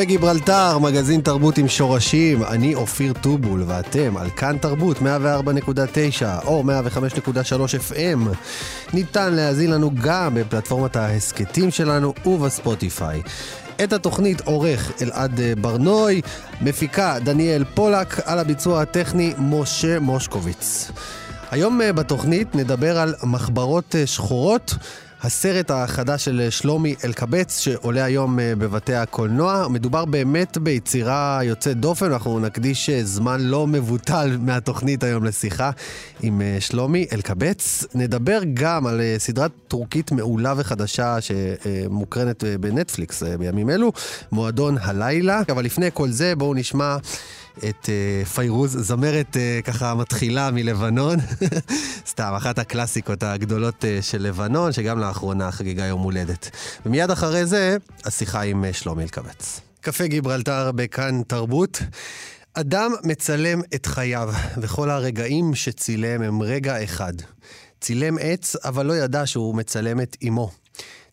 קפה גיברלטר, מגזין תרבות עם שורשים, אני אופיר טובול, ואתם על כאן תרבות 104.9 או 105.3 FM. ניתן להאזין לנו גם בפלטפורמת ההסכתים שלנו ובספוטיפיי. את התוכנית עורך אלעד ברנוי, מפיקה דניאל פולק, על הביצוע הטכני משה מושקוביץ. היום בתוכנית נדבר על מחברות שחורות. הסרט החדש של שלומי אלקבץ, שעולה היום אה, בבתי הקולנוע. מדובר באמת ביצירה יוצאת דופן, אנחנו נקדיש אה, זמן לא מבוטל מהתוכנית היום לשיחה עם אה, שלומי אלקבץ. נדבר גם על סדרת טורקית מעולה וחדשה שמוקרנת בנטפליקס בימים אלו, מועדון הלילה. אבל לפני כל זה, בואו נשמע... את uh, פיירוז, זמרת uh, ככה מתחילה מלבנון. סתם, אחת הקלאסיקות הגדולות uh, של לבנון, שגם לאחרונה חגיגה יום הולדת. ומיד אחרי זה, השיחה עם uh, שלומי אלקבץ. קפה גיברלטר בכאן תרבות. אדם מצלם את חייו, וכל הרגעים שצילם הם רגע אחד. צילם עץ, אבל לא ידע שהוא מצלם את אמו.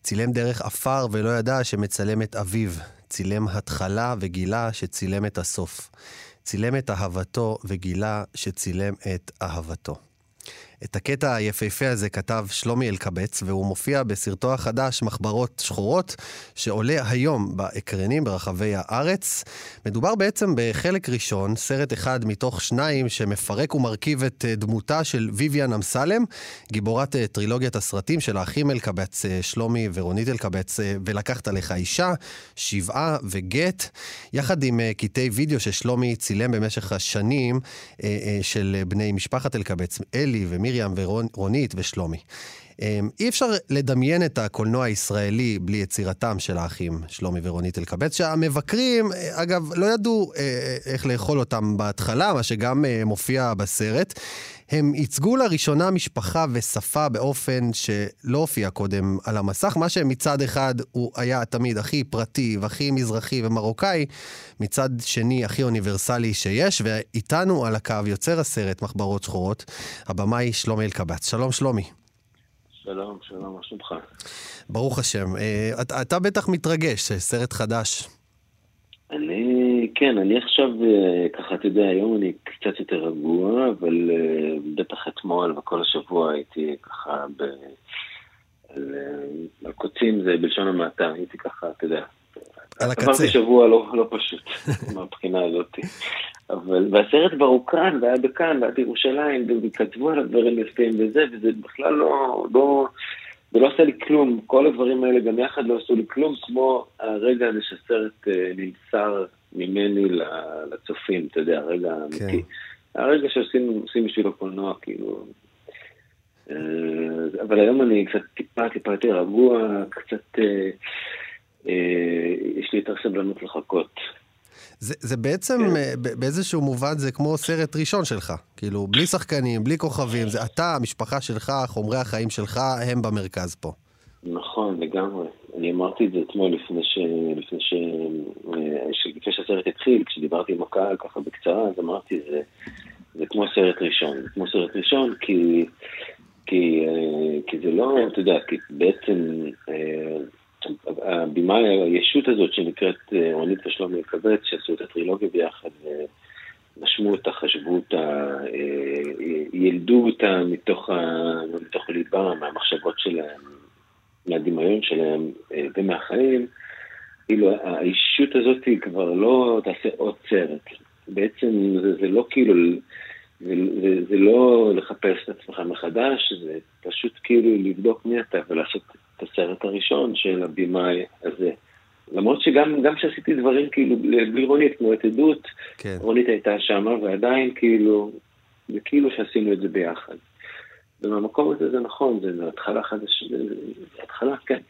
צילם דרך עפר ולא ידע שמצלם את אביו. צילם התחלה וגילה שצילם את הסוף. צילם את אהבתו וגילה שצילם את אהבתו. את הקטע היפהפה הזה כתב שלומי אלקבץ, והוא מופיע בסרטו החדש מחברות שחורות, שעולה היום באקרנים ברחבי הארץ. מדובר בעצם בחלק ראשון, סרט אחד מתוך שניים, שמפרק ומרכיב את אה, דמותה של ויויאן אמסלם, גיבורת אה, טרילוגיית הסרטים של האחים אלקבץ, אה, שלומי ורונית אלקבץ, ולקחת עליך אישה, שבעה וגט, יחד עם קטעי וידאו ששלומי צילם במשך השנים של בני משפחת אלקבץ, אלי ומי מרים ורונית ושלומי. אמ, אי אפשר לדמיין את הקולנוע הישראלי בלי יצירתם של האחים שלומי ורונית אלקבץ, שהמבקרים, אה, אגב, לא ידעו אה, אה, איך לאכול אותם בהתחלה, מה שגם מופיע בסרט. הם ייצגו לראשונה משפחה ושפה באופן שלא הופיע קודם על המסך, מה שמצד אחד הוא היה תמיד הכי פרטי והכי מזרחי ומרוקאי, מצד שני הכי אוניברסלי שיש, ואיתנו על הקו יוצר הסרט מחברות שחורות, הבמאי שלומי אלקבץ. שלום שלומי. שלום, שלום, מה שלומך? ברוך השם. אה, אתה, אתה בטח מתרגש, סרט חדש. אני, כן, אני עכשיו, אה, ככה, אתה יודע, היום אני קצת יותר רגוע, אבל אה, בטח אתמול וכל השבוע הייתי ככה ב... על, על קוצים זה בלשון המעטה, הייתי ככה, אתה יודע. על הקצה. עברתי שבוע לא, לא פשוט, מהבחינה הזאת. אבל, והסרט כבר הוקרן, והיה בכאן, והיה בירושלים, וכתבו על הדברים יפים וזה, וזה בכלל לא, לא, זה לא עשה לי כלום. כל הדברים האלה גם יחד לא עשו לי כלום, כמו הרגע הזה שהסרט אה, נמסר ממני לצופים, אתה יודע, הרגע האמיתי. כן. הרגע שעושים בשביל הקולנוע, כאילו... אה, אבל היום אני קצת טיפה, טיפה יותר רגוע, קצת... אה, יש לי יותר סבלנות לחכות. זה, זה בעצם, כן. אה, באיזשהו מובן, זה כמו סרט ראשון שלך. כאילו, בלי שחקנים, בלי כוכבים, זה אתה, המשפחה שלך, חומרי החיים שלך, הם במרכז פה. נכון, לגמרי. אני אמרתי את זה אתמול לפני, ש... לפני, ש... אה, לפני שהסרט התחיל, כשדיברתי עם הקהל ככה בקצרה, אז אמרתי, זה, זה כמו סרט ראשון. זה כמו סרט ראשון כי, כי, כי זה לא, אתה יודע, כי בעצם הבמאי, הישות הזאת שנקראת אה, רונית ושלומי אלקבץ, שעשו את הטרילוגיה ביחד, ונשמו אותה, חשבו אותה, אה, ילדו אותה מתוך. מתוך הליבה, מהמחשבות שלהם, מהדמיון שלהם אה, ומהחיים, כאילו האישות הזאת היא כבר לא תעשה עוד סרט. בעצם זה, זה לא כאילו וזה לא לחפש את עצמך מחדש, זה פשוט כאילו לבדוק מי אתה ולעשות את הסרט הראשון של הבמאי הזה. למרות שגם כשעשיתי דברים כאילו בלי רונית, כמו את עדות, כן. רונית הייתה שמה ועדיין כאילו, זה כאילו שעשינו את זה ביחד. ומהמקום הזה זה נכון, זה התחלה חדשה, זה התחלה, כן.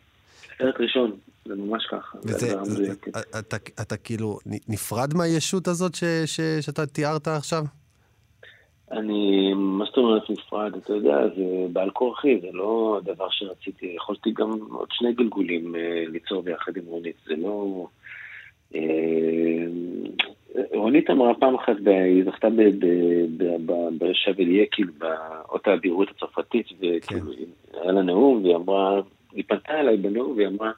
סרט ראשון, זה ממש ככה. וזה, זה, אתה, אתה כאילו נפרד מהישות הזאת ש, ש, שאתה תיארת עכשיו? אני, מה זאת אומרת נפרד? אתה יודע, זה בעל כורחי, זה לא הדבר שרציתי. יכולתי גם עוד שני גלגולים אה, ליצור ביחד עם רונית, זה לא... אה, רונית אמרה פעם אחת, היא זכתה בשבליה, כאילו, באות האבירות הצרפתית, וכאילו, כן. היה לה נאום, והיא אמרה, היא פנתה אליי בנאום, והיא אמרה,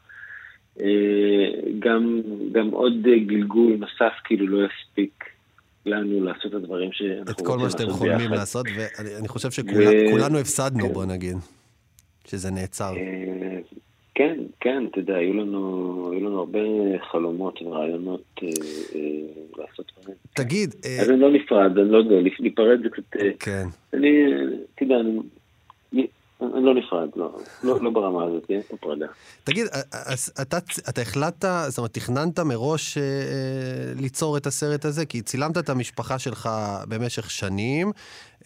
אה, גם, גם עוד גלגול נוסף כאילו לא יספיק לנו לעשות את הדברים שאנחנו רוצים לעשות. את כל מה שאתם חולמים לעשות, ואני חושב שכולנו הפסדנו, בוא נגיד, שזה נעצר. אה, כן, כן, אתה יודע, היו לנו, היו לנו הרבה חלומות ורעיונות אה, אה, לעשות דברים. תגיד... אז אה... אני לא נפרד, אני לא יודע, להיפרד זה קצת... כן. אני, אתה יודע. אני לא נפרד, לא, לא, לא ברמה הזאת, תהיה פה פרדה. תגיד, אז אתה, אתה החלטת, זאת אומרת, תכננת מראש אה, ליצור את הסרט הזה? כי צילמת את המשפחה שלך במשך שנים,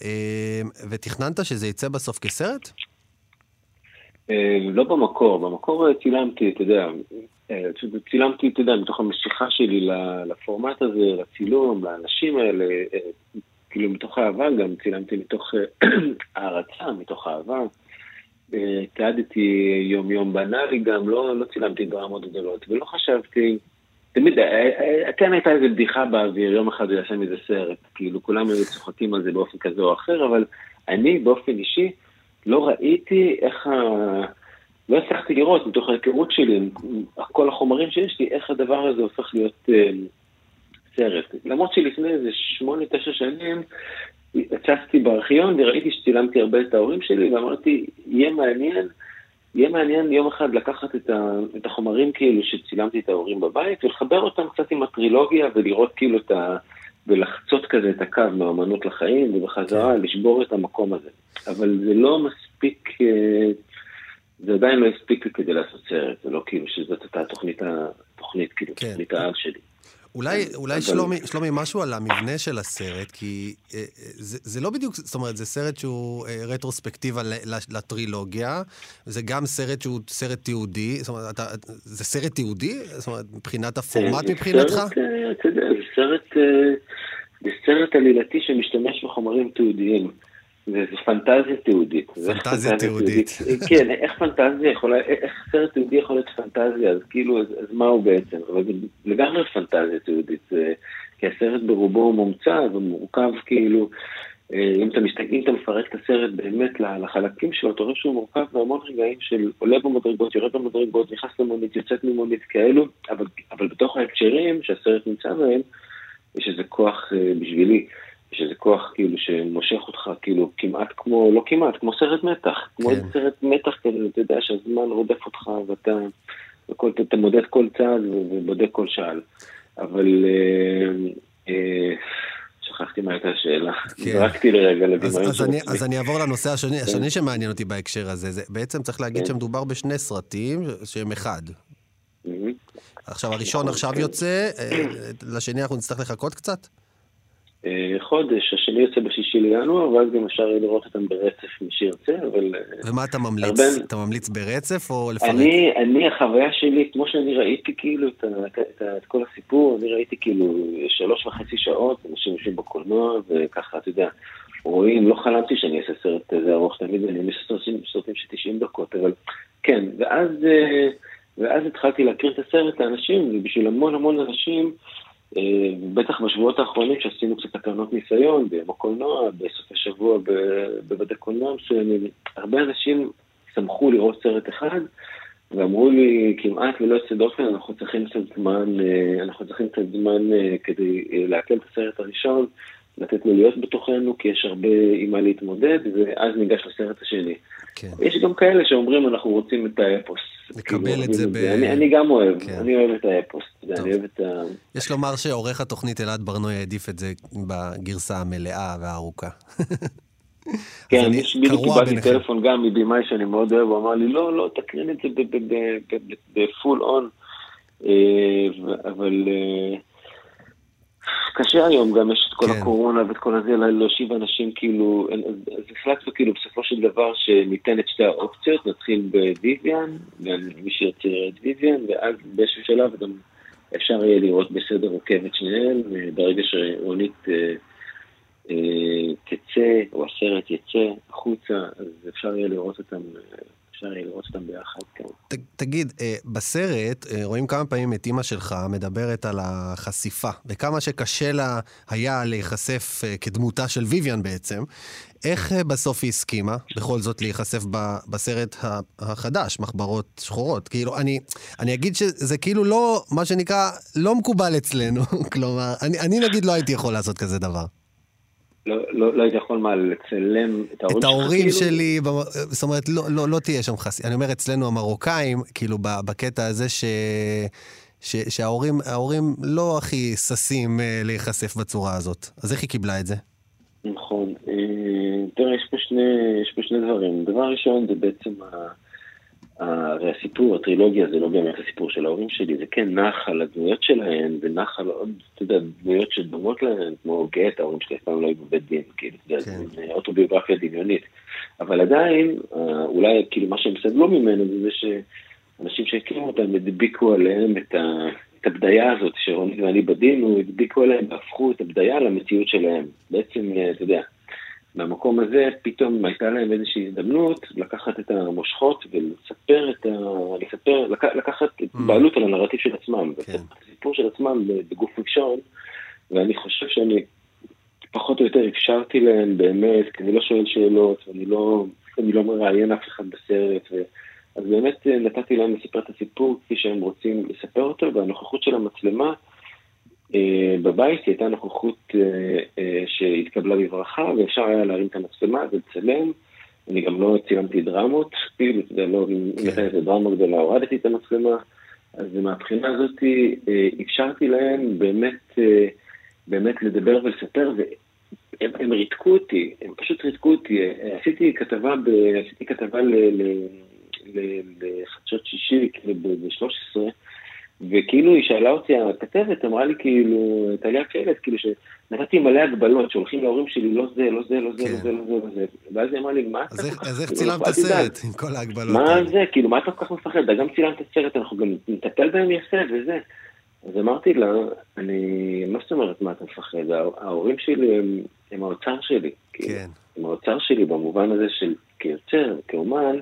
אה, ותכננת שזה יצא בסוף כסרט? אה, לא במקור, במקור צילמתי, אתה יודע, אה, צילמתי, אתה יודע, מתוך המשיכה שלי לפורמט הזה, לצילום, לאנשים האלה, אה, כאילו מתוך אהבה גם, צילמתי מתוך הערצה, מתוך אהבה. תיעדתי יום-יום בנאלי גם, לא, לא צילמתי דרמות גדולות, ולא חשבתי, תמיד, כן הייתה איזו בדיחה באוויר, יום אחד הוא יעשה מזה סרט, כאילו כולם היו צוחקים על זה באופן כזה או אחר, אבל אני באופן אישי, לא ראיתי איך ה... לא הצלחתי לראות מתוך ההיכרות שלי, כל החומרים שיש לי, איך הדבר הזה הופך להיות אה, סרט. למרות שלפני איזה שמונה, תשע שנים, הצצתי בארכיון וראיתי שצילמתי הרבה את ההורים שלי, ואמרתי, יהיה מעניין, יהיה מעניין יום אחד לקחת את, ה, את החומרים כאילו שצילמתי את ההורים בבית, ולחבר אותם קצת עם הטרילוגיה ולראות כאילו את ה... ולחצות כזה את הקו מהאמנות לחיים, ובחזרה כן. לשבור את המקום הזה. אבל זה לא מספיק, אה, זה עדיין לא הספיק לי כדי לעשות סרט, זה לא כאילו שזאת הייתה התוכנית, התוכנית כאילו, כן. תוכנית העל שלי. אולי, אולי שלומי, שלומי, משהו על המבנה של הסרט, כי אה, אה, זה, זה לא בדיוק, זאת אומרת, זה סרט שהוא אה, רטרוספקטיבה לטרילוגיה, זה גם סרט שהוא סרט תיעודי, זאת אומרת, אתה, זה סרט תיעודי? זאת אומרת, מבחינת הפורמט מבחינתך? אתה יודע, זה סרט עלילתי שמשתמש בחומרים תיעודיים. זה, זה פנטזיה תיעודית. פנטזיה תיעודית. כן, איך פנטזיה יכולה, איך סרט תיעודי יכול להיות פנטזיה, אז כאילו, אז, אז מה הוא בעצם? אבל זה לגמרי פנטזיה תיעודית, כי הסרט ברובו הוא מומצא ומורכב כאילו, אה, אם אתה מסתכל, אם אתה מפרק את הסרט באמת לחלקים שלו, אתה רואה שהוא מורכב בהמון רגעים של עולה במדרגות, יורד במדרגות, נכנס למונית, יוצאת ממונית כאלו, אבל, אבל בתוך ההקשרים שהסרט נמצא בהם, יש איזה כוח אה, בשבילי. שזה כוח כאילו שמושך אותך כאילו כמעט כמו, לא כמעט, כמו סרט מתח, כמו כן. סרט מתח כזה, אתה יודע שהזמן רודף אותך ואתה וכל, אתה מודד כל צעד ובודק כל שעל. אבל אה, אה, שכחתי מה הייתה השאלה, כן. זרקתי לרגע לדברים אז, אז, אני, אז אני אעבור לנושא השני, כן. השני שמעניין אותי בהקשר הזה, זה בעצם צריך להגיד כן. שמדובר בשני סרטים שהם אחד. Mm-hmm. עכשיו, הראשון עכשיו כן. יוצא, אה, לשני אנחנו נצטרך לחכות קצת? אה, חודש, השני יוצא בשישי לינואר, ואז גם אפשר יהיה לראות אותם ברצף מי שירצה, אבל... אה, ומה אתה ממליץ? הרבה... אתה ממליץ ברצף או לפרק? אני, אני, החוויה שלי, כמו שאני ראיתי כאילו את, את, את, כל הסיפור, אני ראיתי כאילו שלוש וחצי שעות, אנשים יושבים בקולנוע, וככה, אתה יודע, רואים, לא חלמתי שאני אעשה סרט כזה ארוך, תמיד אני אעשה סרטים של 90 דקות, אבל כן, ואז, אה, ואז התחלתי להכיר את הסרט לאנשים, ובשביל המון המון אנשים, אה, בטח בשבועות האחרונים שעשינו קצת תקנות ניסיון ביום הקולנוע, בסופי שבוע בבתי קולנוע מסוימים, הרבה אנשים שמחו לראות סרט אחד ואמרו לי כמעט ללא יוצא דופן, אנחנו צריכים קצת זמן, אה, אנחנו צריכים קצת זמן אה, כדי לעכל את הסרט הראשון, לתת לו להיות בתוכנו, כי יש הרבה עם מה להתמודד, ואז ניגש לסרט השני. כן. יש גם כאלה שאומרים אנחנו רוצים את האפוס. לקבל כאילו, את זה ב... אני, אני גם אוהב, כן. אני אוהב את האפוס, אני אוהב את ה... יש לומר שעורך התוכנית אלעד ברנוי העדיף את זה בגרסה המלאה והארוכה. כן, יש בדיוק קיבלתי טלפון גם מבמאי שאני מאוד אוהב, הוא אמר לי, לא, לא, תקרין את זה בפול און, אה, אבל... אה, קשה היום, גם יש את כל כן. הקורונה ואת כל הזה, להושיב אנשים כאילו, אז החלטנו כאילו בסופו של דבר שניתן את שתי האופציות, נתחיל בוויביאן, מי שירצה את ויביאן, ואז באיזשהו שלב גם אפשר יהיה לראות בסדר עוקב את שניהם, ברגע שרונית אה, אה, תצא, או הסרט יצא החוצה, אז אפשר יהיה לראות אותם אה, אפשר לראות אותם ביחד, כן. ת, תגיד, אה, בסרט אה, רואים כמה פעמים את אימא שלך מדברת על החשיפה, וכמה שקשה לה היה להיחשף אה, כדמותה של ויויאן בעצם. איך בסוף היא הסכימה בכל זאת להיחשף בסרט החדש, מחברות שחורות? כאילו, אני, אני אגיד שזה כאילו לא, מה שנקרא, לא מקובל אצלנו. כלומר, אני, אני נגיד לא הייתי יכול לעשות כזה דבר. לא, לא, לא הייתי יכול מה, לצלם את ההורים שלך? את ההורים שלי, זאת אומרת, לא, לא, לא תהיה שם חסימה. אני אומר אצלנו המרוקאים, כאילו בקטע הזה ש... ש, שההורים לא הכי ששים אה, להיחשף בצורה הזאת. אז איך היא קיבלה את זה? נכון. אה, תראה, יש פה שני, יש פה שני דברים. דבר ראשון זה בעצם ה... הרי הסיפור, הטרילוגיה זה לא באמת הסיפור של ההורים שלי, זה כן נח על הדמויות שלהן, ונח על עוד, אתה יודע, דמויות שדומות להן, כמו גט, ההורים שלי אף פעם לא היו בבית דין, כאילו, כן. זה אוטוביוגרפיה דמיונית. אבל עדיין, אה, אולי כאילו מה שהם סבלו ממנו זה זה שאנשים שהכירו אותם הדביקו עליהם את, ה, את הבדיה הזאת, שרונית ואני בדין, הדביקו עליהם והפכו את הבדיה למציאות שלהם. בעצם, אה, אתה יודע, מהמקום הזה פתאום הייתה להם איזושהי הזדמנות לקחת את המושכות ולספר את ה... לספר, לק... לקחת mm. בעלות על הנרטיב של עצמם, כן. את הסיפור של עצמם בגוף ראשון, ואני חושב שאני פחות או יותר אפשרתי להם באמת, כי אני לא שואל שאלות, ואני לא, אני לא מראיין אף אחד בסרט, ו... אז באמת נתתי להם לספר את הסיפור כפי שהם רוצים לספר אותו, והנוכחות של המצלמה אה, בבית היא הייתה נוכחות אה, אה, שהתקבלה בברכה, ואפשר היה להרים את המצלמה ולצלם. אני גם לא צילמתי דרמות, כאילו, אתה יודע, לא, אם הייתה איזה דרמה גדולה, הורדתי את המצלמה. אז מהבחינה הזאת אפשרתי להם באמת, באמת לדבר ולספר, והם הם ריתקו אותי, הם פשוט ריתקו אותי. עשיתי כתבה, ב, עשיתי כתבה לחדשות שישי, כאילו ב-13, וכאילו היא שאלה אותי, הכתבת אמרה לי כאילו, טליה קלט, כאילו שנתתי מלא הגבלות שהולכים להורים שלי, לא זה, לא זה, לא זה, לא זה, לא זה, לא זה, ואז היא אמרה לי, מה אתה כל כך... אז איך צילמת סרט עם כל ההגבלות מה זה, כאילו, מה אתה כל כך מפחד? גם צילמת סרט, אנחנו גם נטפל בהם יפה וזה. אז אמרתי לה, אני, מה זאת אומרת, מה אתה מפחד? ההורים שלי הם, הם האוצר שלי. כאילו. כן. הם האוצר שלי במובן הזה של כיוצר, כאומן,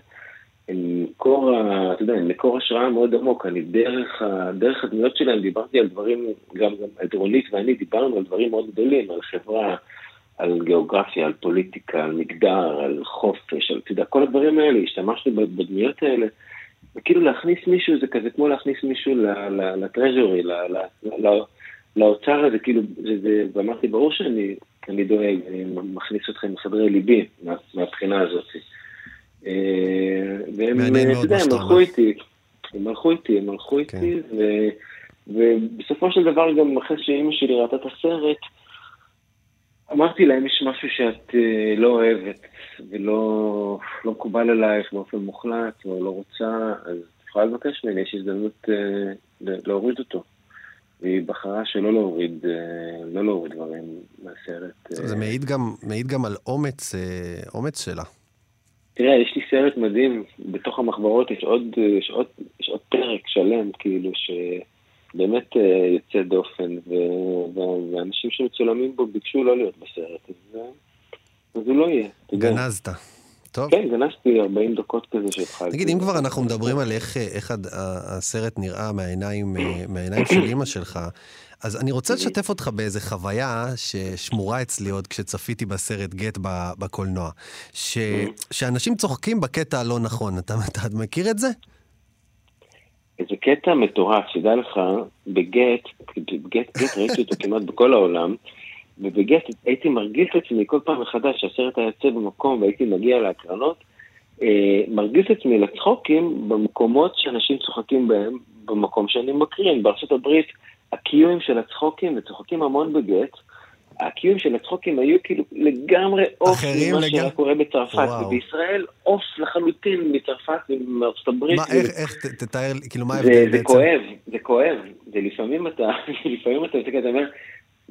הם מקור, אתה יודע, הם מקור השראה מאוד עמוק. אני דרך, דרך הדמויות שלהם דיברתי על דברים, גם, גם דרונית ואני דיברנו על דברים מאוד גדולים, על חברה, על גיאוגרפיה, על פוליטיקה, על מגדר, על חופש, על, אתה יודע, כל הדברים האלה, השתמשנו בדמויות האלה. וכאילו להכניס מישהו זה כזה כמו להכניס מישהו לטרז'ורי, לאוצר הזה, כאילו, ואמרתי, ברור שאני אני דואג, אני מכניס אתכם לחדרי ליבי מהבחינה הזאת. אה, והם, אתה יודע, הם הלכו איתי, הם הלכו איתי, הם הלכו כן. איתי, ובסופו של דבר גם אחרי שאימא שלי ראתה את הסרט, אמרתי להם, יש משהו שאת אה, לא אוהבת ולא לא מקובל עלייך באופן מוחלט, או לא רוצה, אז את יכולה לבקש ממני, יש הזדמנות אה, להוריד אותו. והיא בחרה שלא להוריד, לא להוריד דברים מהסרט. זה מעיד גם, מעיד גם על אומץ, אומץ שלה. תראה, יש לי סרט מדהים, בתוך המחברות יש עוד, יש עוד, יש עוד פרק שלם, כאילו, שבאמת אה, יוצא דופן, ו, ואנשים שמצולמים בו ביקשו לא להיות בסרט, אז, אז הוא לא יהיה. גנזת. טוב. כן, גנזתי 40 דקות כזה שהתחלתי. תגיד, אם כבר אנחנו מדברים על איך, איך הסרט נראה מהעיניים, אה, מהעיניים של אימא שלך, אז אני רוצה לשתף אותך באיזה חוויה ששמורה אצלי עוד כשצפיתי בסרט גט בקולנוע. ש... שאנשים צוחקים בקטע הלא נכון. אתה, אתה מכיר את זה? זה קטע מטורף, שדע לך, בגט, בגט, גט ראיתי אותו כמעט בכל העולם, ובגט הייתי מרגיל את עצמי כל פעם מחדש שהסרט היה יוצא במקום והייתי מגיע להקרנות, אה, מרגיש עצמי לצחוקים במקומות שאנשים צוחקים בהם, במקום שאני מקרין. בארצות הברית המיקום של הצחוקים, וצוחקים המון בגט, המיקום של הצחוקים היו כאילו לגמרי off ממה לג... שהיה קורה בצרפת, וואו. ובישראל off לחלוטין מצרפת ומארצות הברית. מה. איך, איך, תתאר, כאילו, מה ההבדל בעצם? זה כואב, זה כואב, זה לפעמים אתה, לפעמים אתה מסתכל, אתה אומר,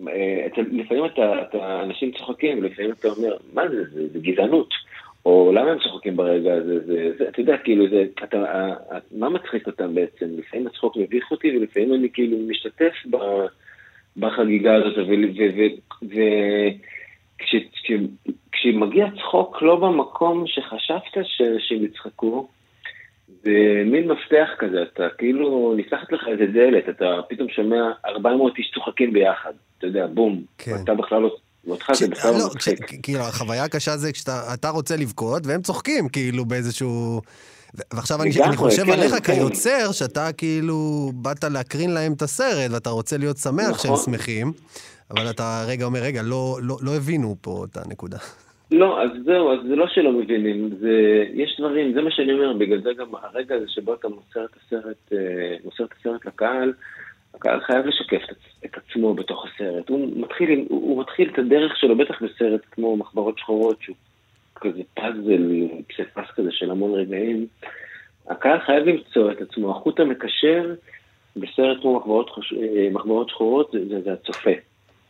אה, לפעמים אתה, אתה, אנשים צוחקים, ולפעמים אתה אומר, מה זה, זה, זה גזענות. או למה הם צוחקים ברגע הזה, זה, זה, אתה יודע, כאילו, זה, אתה, מה מצחיק אותם בעצם? לפעמים הצחוק מביך אותי, ולפעמים אני כאילו משתתף ב, בחגיגה הזאת, וכשמגיע צחוק לא במקום שחשבת שהם יצחקו, זה מין מפתח כזה, אתה כאילו, נפתחת לך איזה דלת, אתה פתאום שומע 400 איש צוחקים ביחד, אתה יודע, בום, כן. אתה בכלל לא... ואותך זה בכלל לא מצחיק. כאילו, החוויה הקשה זה כשאתה רוצה לבכות, והם צוחקים, כאילו, באיזשהו... ועכשיו אני, אני חושב כן, עליך כן. כיוצר, שאתה כאילו באת להקרין להם את הסרט, ואתה רוצה להיות שמח נכון. שהם שמחים, אבל אתה רגע אומר, רגע, לא, לא, לא הבינו פה את הנקודה. לא, אז זהו, אז זה לא שלא מבינים, זה, יש דברים, זה מה שאני אומר, בגלל זה גם הרגע הזה שבו אתה מוסר את הסרט, אה, מוסר את הסרט לקהל, הקהל חייב לשקף את, עצמו בתוך הסרט. הוא מתחיל, הוא, הוא מתחיל את הדרך שלו, בטח בסרט כמו מחברות שחורות, שהוא כזה פאזל, פספס כזה של המון רגעים. הקהל חייב למצוא את עצמו, החוט המקשר בסרט כמו מחברות. אה, מחברות שחורות זה, זה, זה הצופה.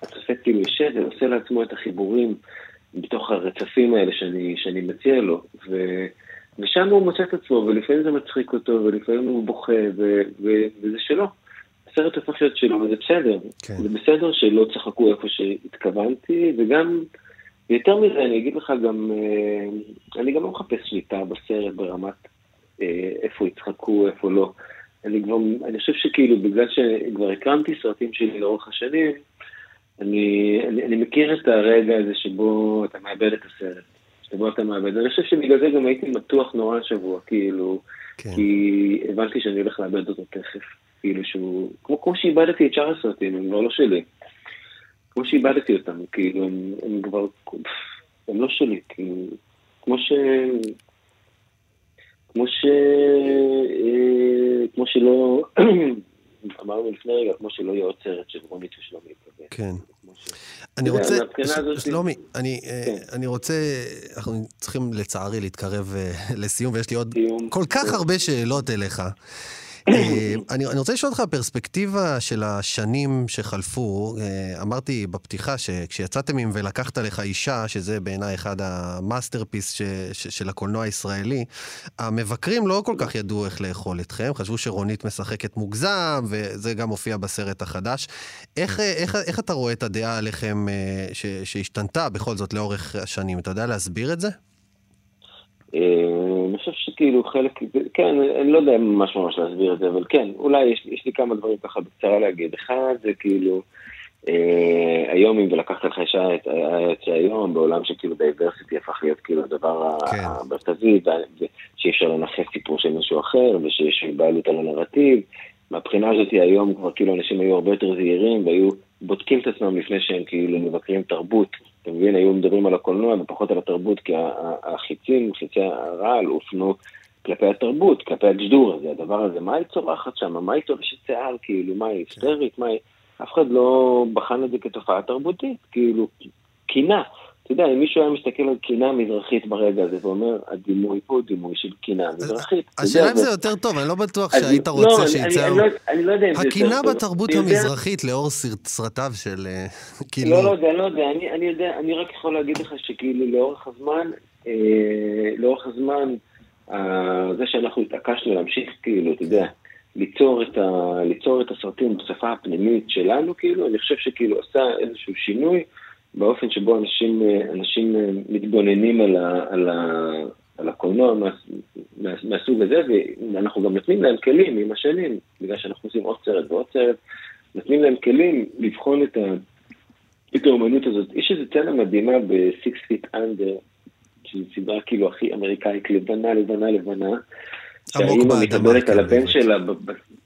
הצופה כאילו יושב ועושה לעצמו את החיבורים בתוך הרצפים האלה שאני, שאני מציע לו. ו... ושם הוא מוצא את עצמו, ולפעמים זה מצחיק אותו, ולפעמים הוא בוכה, ו... ו... וזה שלו. הסרט הופך להיות שלו, וזה בסדר. כן. זה בסדר שלא צחקו איפה שהתכוונתי, וגם, יותר מזה, אני אגיד לך גם, אה, אני גם לא מחפש שליטה בסרט ברמת אה, איפה יצחקו, איפה לא. אני כבר, אני חושב שכאילו, בגלל שכבר הקרמתי סרטים שלי לאורך השנים, אני, אני, אני מכיר את הרגע הזה שבו אתה מאבד את הסרט. שבו אתה מאבד. אני חושב שבגלל זה גם הייתי מתוח נורא השבוע, כאילו, כן. כי הבנתי שאני הולך לאבד אותו תכף. כאילו שהוא, כמו, כמו שאיבדתי את שאר הסרטים, הם כבר לא שלי. כמו שאיבדתי אותם, כאילו, הם, הם כבר, הם לא שלי, כאילו, כמו ש... כמו ש... אה, כמו שלא... אמרנו לפני רגע, כמו שלא יהיה עוד סרט של רונית ושלומי. כן. אני רוצה, שלומי, אני, אה, כן. אני רוצה, אנחנו צריכים לצערי להתקרב אה, לסיום, ויש לי עוד כל כך הרבה שאלות אליך. אה, אני, אני רוצה לשאול אותך פרספקטיבה של השנים שחלפו. אה, אמרתי בפתיחה שכשיצאתם עם ולקחת לך אישה, שזה בעיניי אחד ה masterpiece ש, ש, של הקולנוע הישראלי, המבקרים לא כל כך ידעו איך לאכול אתכם, חשבו שרונית משחקת מוגזם, וזה גם מופיע בסרט החדש. איך, איך, איך אתה רואה את הדעה עליכם אה, ש, שהשתנתה בכל זאת לאורך השנים? אתה יודע להסביר את זה? אה, אני חושב שכאילו חלק, כן, אני לא יודע ממש ממש להסביר את זה, אבל כן, אולי יש, יש לי כמה דברים ככה בקצרה להגיד. אחד זה כאילו, אה, היום אם ולקחת לך אישה היה יוצא היום, בעולם שכאילו diversity הפך להיות כאילו הדבר כן. המרכזי, שאי אפשר לנכס סיפור של מישהו אחר, ושיש בעלות על הנרטיב. מהבחינה הזאת היום כבר כאילו אנשים היו הרבה יותר זהירים והיו בודקים את עצמם לפני שהם כאילו מבקרים תרבות. אתה מבין, היו מדברים על הקולנוע ופחות על התרבות, כי החיצים, חיצי הרעל, הופנו כלפי התרבות, כלפי הג'דור הזה, הדבר הזה, מה היא צורחת שם, מה היא תולשת שיער, כאילו, מה היא היסטרית, מה היא... אף אחד לא בחן את זה כתופעה תרבותית, כאילו, קינה. אתה יודע, אם מישהו היה מסתכל על קינה מזרחית ברגע הזה ואומר, הדימוי פה הוא דימוי של קינה מזרחית. השאלה אם זה יותר טוב, אני לא בטוח שהיית רוצה לא, שיצא... אני לא יודע אם זה יותר טוב. הקינה בתרבות המזרחית לאור סרטיו של... אה. לא, לא יודע, לא יודע, אני יודע, אני רק יכול להגיד לך שכאילו לאורך הזמן, אה, לאורך הזמן, זה שאנחנו התעקשנו להמשיך, כאילו, אתה יודע, ליצור את, ה, ליצור את הסרטים בשפה הפנימית שלנו, כאילו, אני חושב שכאילו עשה איזשהו שינוי. באופן שבו אנשים, אנשים מתבוננים על, ה, על, ה, על הקולנוע מה, מה, מהסוג הזה, ואנחנו גם נותנים להם כלים עם השנים, בגלל שאנחנו עושים עוד סרט ועוד סרט, נותנים להם כלים לבחון את, ה, את האומנות הזאת. יש איזו צנה מדהימה ב-Six Feet Under, שזו סדרה כאילו הכי אמריקאית, לבנה, לבנה, לבנה. שהאימא מתאבדת על הבן שלה,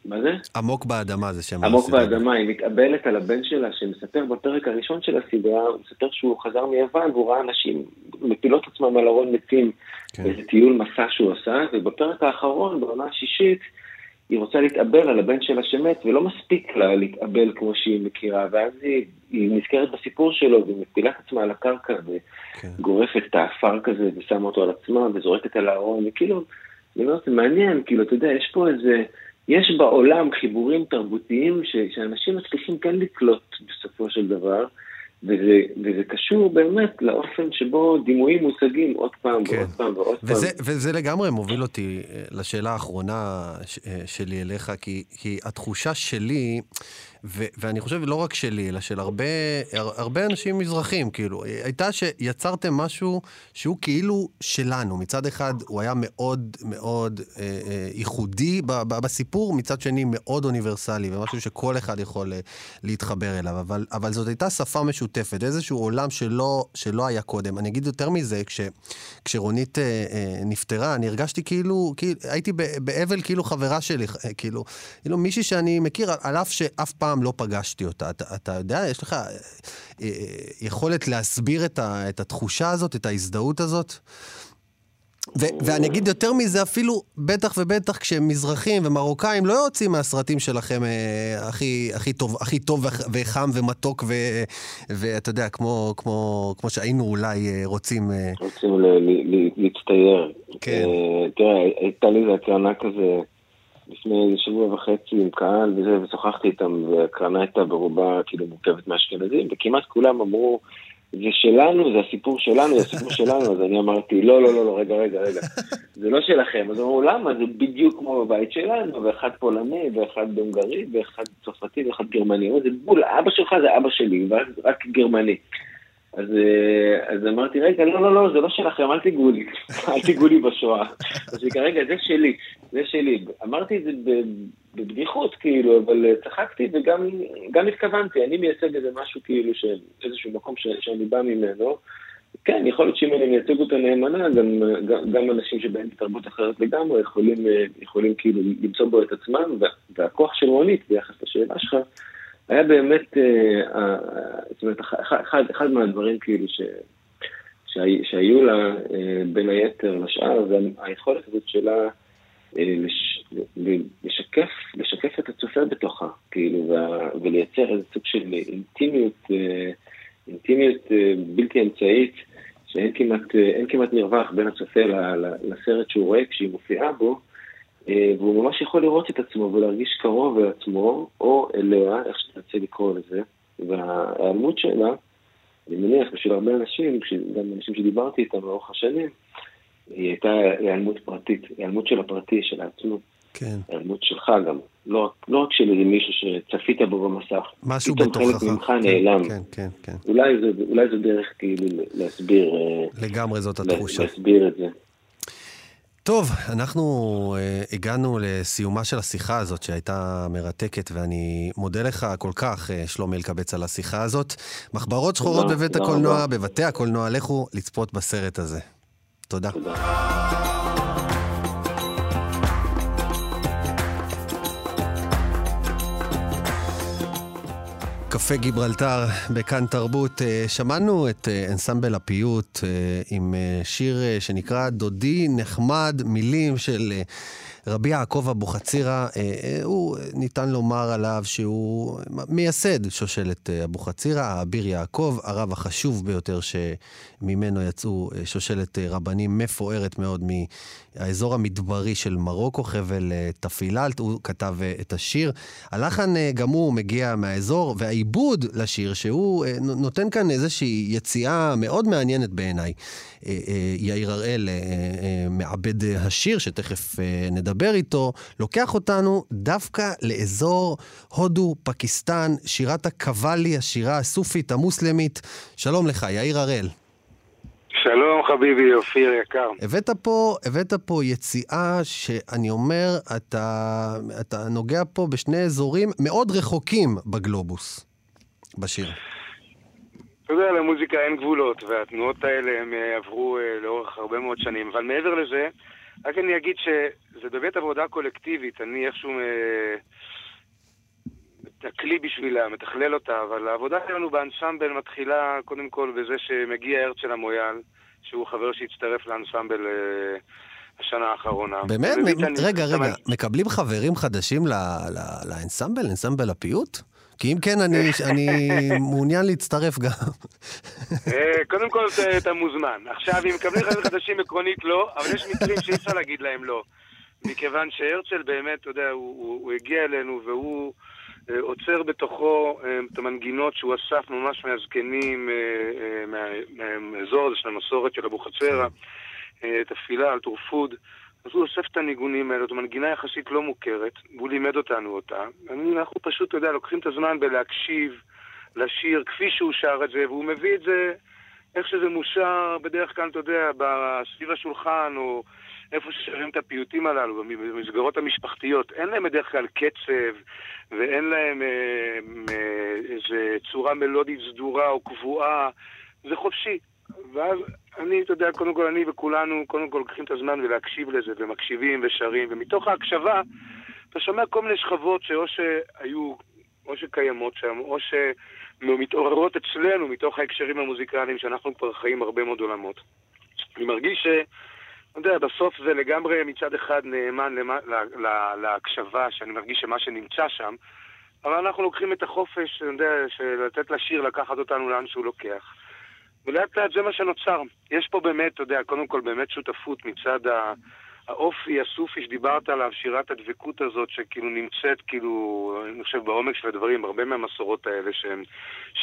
מה זה? עמוק באדמה זה שם עמוק באדמה, היא מתאבלת על הבן שלה, שמספר בפרק הראשון של הסדרה, הוא מספר שהוא חזר מיוון והוא ראה אנשים מפילות עצמם על ארון מתים, כן. באיזה טיול מסע שהוא עשה, ובפרק האחרון, בעונה השישית, היא רוצה להתאבל על הבן שלה שמת, ולא מספיק לה להתאבל כמו שהיא מכירה, ואז היא, היא נזכרת בסיפור שלו, והיא מפילה את עצמה על הקרקע, וגורפת כן. את האפר כזה, ושמה אותו על עצמה, וזורקת על הארון, וכאילו, אני אומר, זה מעניין, כאילו, אתה יודע, יש פה איזה... יש בעולם חיבורים תרבותיים ש, שאנשים מצליחים כן לקלוט בסופו של דבר, וזה, וזה קשור באמת לאופן שבו דימויים מושגים עוד פעם כן. ועוד פעם ועוד וזה, פעם. וזה לגמרי מוביל אותי אה, לשאלה האחרונה אה, שלי אליך, כי, כי התחושה שלי... ו- ואני חושב לא רק שלי, אלא של הרבה, הרבה אנשים מזרחים, כאילו, הייתה שיצרתם משהו שהוא כאילו שלנו. מצד אחד הוא היה מאוד מאוד אה, אה, ייחודי ב- ב- בסיפור, מצד שני מאוד אוניברסלי, ומשהו שכל אחד יכול אה, להתחבר אליו. אבל, אבל זאת הייתה שפה משותפת, איזשהו עולם שלא, שלא היה קודם. אני אגיד יותר מזה, כש, כשרונית אה, אה, נפטרה, אני הרגשתי כאילו, כאילו הייתי באבל כאילו חברה שלי, אה, כאילו, כאילו מישהי שאני מכיר, על אף שאף פעם... פעם לא פגשתי אותה. אתה, אתה יודע, יש לך אה, אה, יכולת להסביר את, ה, את התחושה הזאת, את ההזדהות הזאת? ו- ואני אגיד יותר מזה, אפילו בטח ובטח כשהם מזרחים ומרוקאים לא יוצאים מהסרטים שלכם אה, הכי, הכי טוב, הכי טוב וחם ומתוק, ו- ואתה יודע, כמו, כמו, כמו שהיינו אולי אה, רוצים... אה... רוצים להצטייר. כן. אה, תראה, הייתה לי איזה הקרנה כזה. לפני איזה שבוע וחצי עם קהל וזה, ושוחחתי איתם, והקרנה הייתה ברובה כאילו מורכבת מאשכנזים, וכמעט כולם אמרו, זה שלנו, זה הסיפור שלנו, זה הסיפור שלנו, אז אני אמרתי, לא, לא, לא, לא, רגע, רגע, רגע, זה לא שלכם. אז אמרו, למה? זה בדיוק כמו בבית שלנו, ואחד פולני, ואחד הונגרי, ואחד צרפתי, ואחד גרמני. זה בול, אבא שלך זה אבא שלי, ורק גרמני. אז, אה, אז אמרתי, רגע, לא, לא, לא, זה לא שלכם, אל תיגעו לי, אל תיגעו לי בשואה. אז היא רגע, זה שלי, זה שלי. אמרתי את זה בבדיחות, כאילו, אבל אה, צחקתי וגם התכוונתי, אני מייצג איזה משהו, כאילו, איזשהו מקום ש, שאני בא ממנו. כן, יכול להיות שאם אני מייצג אותה נאמנה, גם, גם, גם אנשים שבאים בתרבות אחרת לגמרי יכולים, אה, יכולים כאילו למצוא בו את עצמם, והכוח של רונית ביחס לשאלה שלך, היה באמת, אה, זאת אומרת, אחד, אחד מהדברים כאילו ש, שהיו לה אה, בין היתר לשאר, זה היכולת הזאת שלה אה, לש, לשקף, לשקף את הצופה בתוכה, כאילו, ולייצר איזה סוג של אינטימיות, אינטימיות בלתי אמצעית, שאין כמעט, כמעט מרווח בין הצופה לסרט שהוא רואה כשהיא מופיעה בו, אה, והוא ממש יכול לראות את עצמו ולהרגיש קרוב לעצמו, או אליה, איך שאתה רוצה לקרוא לזה, וההיעלמות שלה, אני מניח, בשביל הרבה אנשים, גם אנשים שדיברתי איתם לאורך השנים, היא הייתה היעלמות פרטית, היעלמות של הפרטי, של העצמות. כן. היעלמות שלך גם. לא, לא רק של איזה מישהו שצפית בו במסך. משהו בתוכך. פתאום חלק ממך כן, נעלם. כן, כן, כן. אולי זו, אולי זו דרך כאילו להסביר... אה, לגמרי זאת התחושה. להסביר את זה. טוב, אנחנו uh, הגענו לסיומה של השיחה הזאת שהייתה מרתקת, ואני מודה לך כל כך, uh, שלומי אלקבץ, על השיחה הזאת. מחברות שחורות בבית הקולנוע, בבתי הקולנוע, לכו לצפות בסרט הזה. תודה. תודה. קפה גיברלטר בכאן תרבות. אה, שמענו את אה, אנסמבל הפיוט אה, עם שיר שנקרא דודי נחמד, מילים של רבי יעקב אבוחצירא, הוא, ניתן לומר עליו שהוא מייסד שושלת אבוחצירא, האביר יעקב, הרב החשוב ביותר שממנו יצאו שושלת רבנים מפוארת מאוד האזור המדברי של מרוקו, חבל אה, תפיללט, הוא כתב אה, את השיר. הלחן אה, גם הוא מגיע מהאזור, והעיבוד לשיר, שהוא נותן כאן איזושהי יציאה מאוד מעניינת בעיניי. יאיר הראל, מעבד השיר, שתכף נדבר איתו, לוקח אותנו דווקא לאזור הודו, פקיסטן, שירת הקוואלי, השירה הסופית המוסלמית. שלום לך, יאיר הראל. שלום חביבי, אופיר יקר. הבאת פה, הבאת פה יציאה שאני אומר, אתה, אתה נוגע פה בשני אזורים מאוד רחוקים בגלובוס, בשיר. אתה יודע, למוזיקה אין גבולות, והתנועות האלה הם אה, עברו אה, לאורך הרבה מאוד שנים. אבל מעבר לזה, רק אני אגיד שזה באמת עבודה קולקטיבית, אני איכשהו... אה, הכלי בשבילה, מתכלל אותה, אבל העבודה שלנו באנסמבל מתחילה קודם כל בזה שמגיע הרצל המויאל, שהוא חבר שהצטרף לאנסמבל אה, השנה האחרונה. באמת? רגע, רגע, מקבלים חברים חדשים לאנסמבל, לאנסמבל הפיוט? כי אם כן, אני, אני מעוניין להצטרף גם. אה, קודם כל, אתה מוזמן. עכשיו, אם מקבלים חברים חדשים, עקרונית לא, אבל יש מקרים שאי אפשר להגיד להם לא. מכיוון שהרצל באמת, אתה יודע, הוא, הוא, הוא הגיע אלינו והוא... אה, עוצר בתוכו אה, את המנגינות שהוא אסף ממש מהזקנים, מהאזור הזה של המסורת של אבוחצירא, התאפילאלת וארפוד. אז הוא אוסף את הניגונים האלה, זו מנגינה יחסית לא מוכרת, והוא לימד אותנו אותה. אנחנו פשוט, אתה יודע, לוקחים את הזמן בלהקשיב לשיר כפי שהוא שר את זה, והוא מביא את זה איך שזה מושר בדרך כלל, אתה יודע, סביב השולחן, או איפה ששרים את הפיוטים הללו, במסגרות המשפחתיות. אין להם בדרך כלל קצב, ואין להם אה, אה, איזה צורה מלודית סדורה או קבועה. זה חופשי. ואז אני, אתה יודע, קודם כל אני וכולנו, קודם כל לוקחים את הזמן ולהקשיב לזה, ומקשיבים ושרים, ומתוך ההקשבה אתה שומע כל מיני שכבות שאו שהיו, או שקיימות שם, או שמתעוררות אצלנו מתוך ההקשרים המוזיקליים שאנחנו כבר חיים הרבה מאוד עולמות. אני מרגיש ש... אתה יודע, בסוף זה לגמרי מצד אחד נאמן למה, לה, לה, להקשבה, שאני מרגיש שמה שנמצא שם, אבל אנחנו לוקחים את החופש, אני יודע, של לתת לשיר לקחת אותנו לאן שהוא לוקח. ולאט לאט זה מה שנוצר. יש פה באמת, אתה יודע, קודם כל באמת שותפות מצד ה... האופי הסופי שדיברת עליו, שירת הדבקות הזאת, שכאילו נמצאת, כאילו, אני חושב, בעומק של הדברים, הרבה מהמסורות האלה שהן